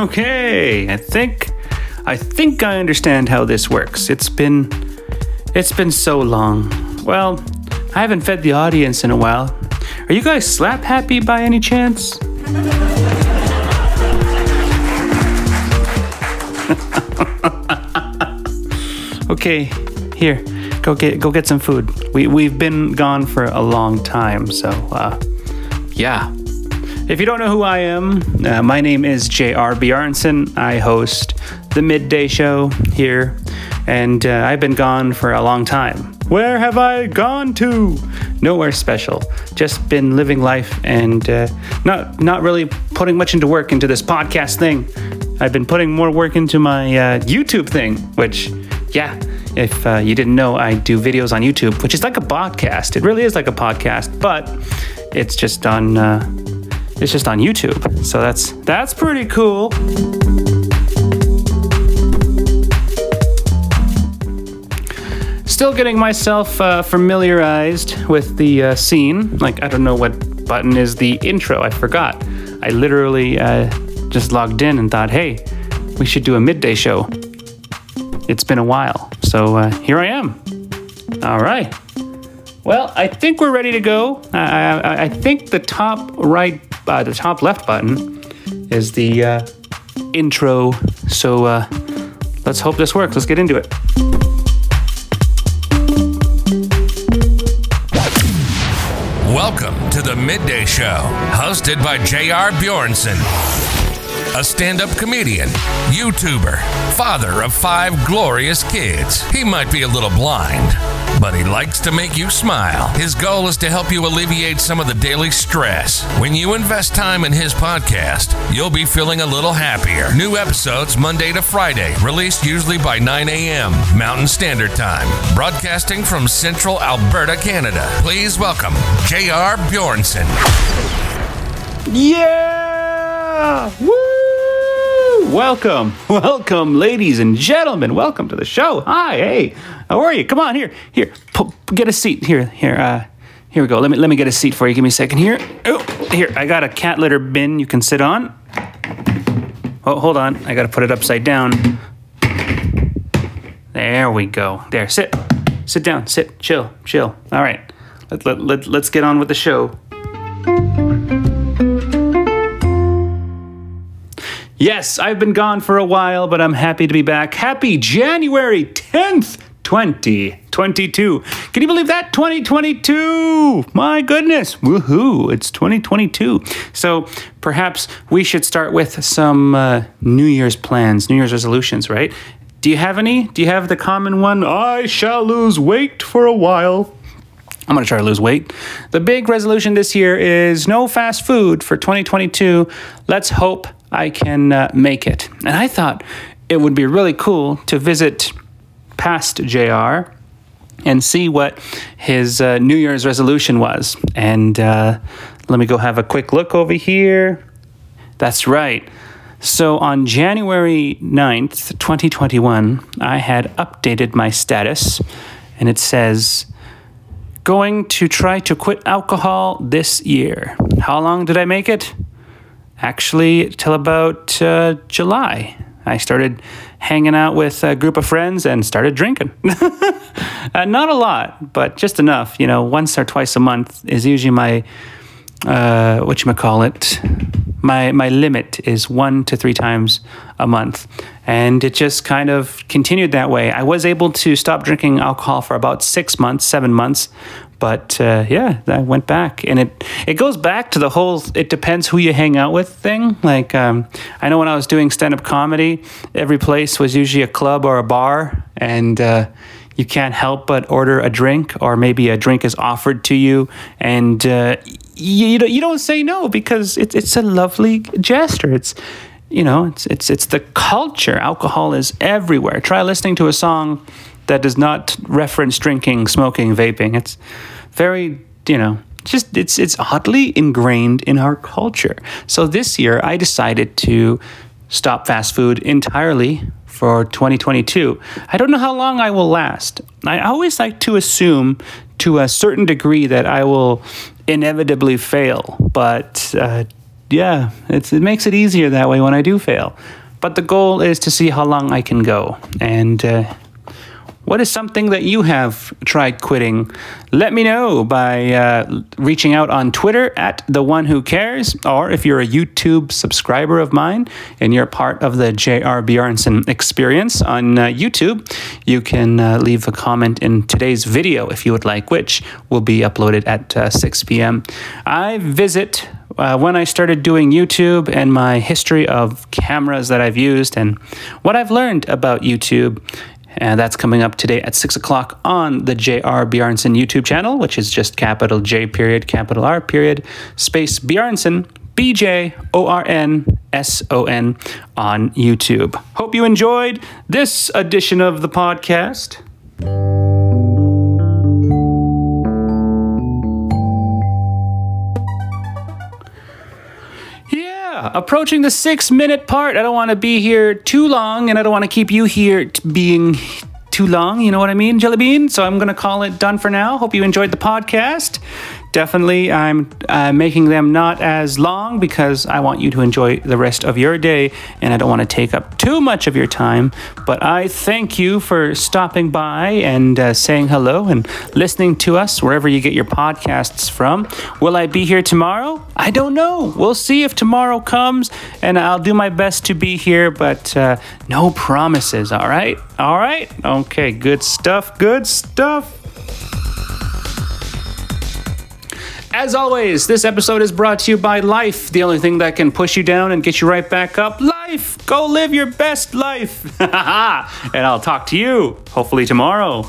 Okay, I think I think I understand how this works. It's been it's been so long. Well, I haven't fed the audience in a while. Are you guys slap happy by any chance? okay, here. Go get go get some food. We we've been gone for a long time, so uh yeah. If you don't know who I am, uh, my name is J.R. Bjornson. I host the midday show here, and uh, I've been gone for a long time. Where have I gone to? Nowhere special. Just been living life and uh, not not really putting much into work into this podcast thing. I've been putting more work into my uh, YouTube thing, which, yeah, if uh, you didn't know, I do videos on YouTube, which is like a podcast. It really is like a podcast, but it's just on uh, it's just on YouTube. So that's that's pretty cool. Still getting myself uh, familiarized with the uh, scene. Like I don't know what button is the intro. I forgot. I literally uh, just logged in and thought, hey, we should do a midday show. It's been a while, so uh, here I am. All right. Well, I think we're ready to go. I, I, I think the top right, uh, the top left button is the uh, intro. So uh, let's hope this works. Let's get into it. Welcome to the Midday Show, hosted by J.R. Bjornson, a stand up comedian, YouTuber, father of five glorious kids. He might be a little blind, but he likes to make you smile. His goal is to help you alleviate some of the daily stress. When you invest time in his podcast, you'll be feeling a little happier. New episodes Monday to Friday, released usually by 9 a.m. Mountain Standard Time. Broadcasting from central Alberta, Canada. Please welcome J.R. Bjornson. Yeah! Woo! Welcome, welcome, ladies and gentlemen. Welcome to the show. Hi, hey, how are you? Come on, here, here, P- get a seat. Here, here, uh, here we go. Let me let me get a seat for you. Give me a second here. Oh, here, I got a cat litter bin you can sit on. Oh, hold on, I got to put it upside down. There we go. There, sit, sit down, sit, chill, chill. All right, let, let, let, let's get on with the show. Yes, I've been gone for a while, but I'm happy to be back. Happy January 10th, 2022. Can you believe that? 2022! My goodness. Woohoo! It's 2022. So perhaps we should start with some uh, New Year's plans, New Year's resolutions, right? Do you have any? Do you have the common one? I shall lose weight for a while. I'm going to try to lose weight. The big resolution this year is no fast food for 2022. Let's hope I can uh, make it. And I thought it would be really cool to visit past JR and see what his uh, New Year's resolution was. And uh, let me go have a quick look over here. That's right. So on January 9th, 2021, I had updated my status and it says, going to try to quit alcohol this year. How long did I make it? Actually, till about uh, July. I started hanging out with a group of friends and started drinking. uh, not a lot, but just enough. You know, once or twice a month is usually my uh, what you call it. My my limit is one to three times a month, and it just kind of continued that way. I was able to stop drinking alcohol for about six months, seven months, but uh, yeah, I went back, and it it goes back to the whole "it depends who you hang out with" thing. Like um, I know when I was doing stand up comedy, every place was usually a club or a bar, and uh, you can't help but order a drink, or maybe a drink is offered to you, and uh, you you don't say no because it's it's a lovely gesture. It's you know it's it's it's the culture. Alcohol is everywhere. Try listening to a song that does not reference drinking, smoking, vaping. It's very, you know, just it's it's oddly ingrained in our culture. So this year I decided to stop fast food entirely for 2022. I don't know how long I will last. I always like to assume to a certain degree that I will inevitably fail, but uh, yeah, it makes it easier that way when I do fail. But the goal is to see how long I can go. And uh, what is something that you have tried quitting? Let me know by uh, reaching out on Twitter at the one who cares, or if you're a YouTube subscriber of mine and you're part of the J.R. Bjornson experience on uh, YouTube, you can uh, leave a comment in today's video if you would like, which will be uploaded at uh, 6 p.m. I visit uh, when I started doing YouTube and my history of cameras that I've used and what I've learned about YouTube. And that's coming up today at 6 o'clock on the J.R. Bjornson YouTube channel, which is just capital J period, capital R period, space Bjornson, B J O R N S O N on YouTube. Hope you enjoyed this edition of the podcast. Yeah, approaching the six minute part. I don't want to be here too long, and I don't want to keep you here t- being too long. You know what I mean, Jelly Bean? So I'm going to call it done for now. Hope you enjoyed the podcast. Definitely, I'm uh, making them not as long because I want you to enjoy the rest of your day and I don't want to take up too much of your time. But I thank you for stopping by and uh, saying hello and listening to us wherever you get your podcasts from. Will I be here tomorrow? I don't know. We'll see if tomorrow comes and I'll do my best to be here, but uh, no promises, all right? All right? Okay, good stuff. Good stuff. As always, this episode is brought to you by Life, the only thing that can push you down and get you right back up. Life! Go live your best life! and I'll talk to you, hopefully, tomorrow.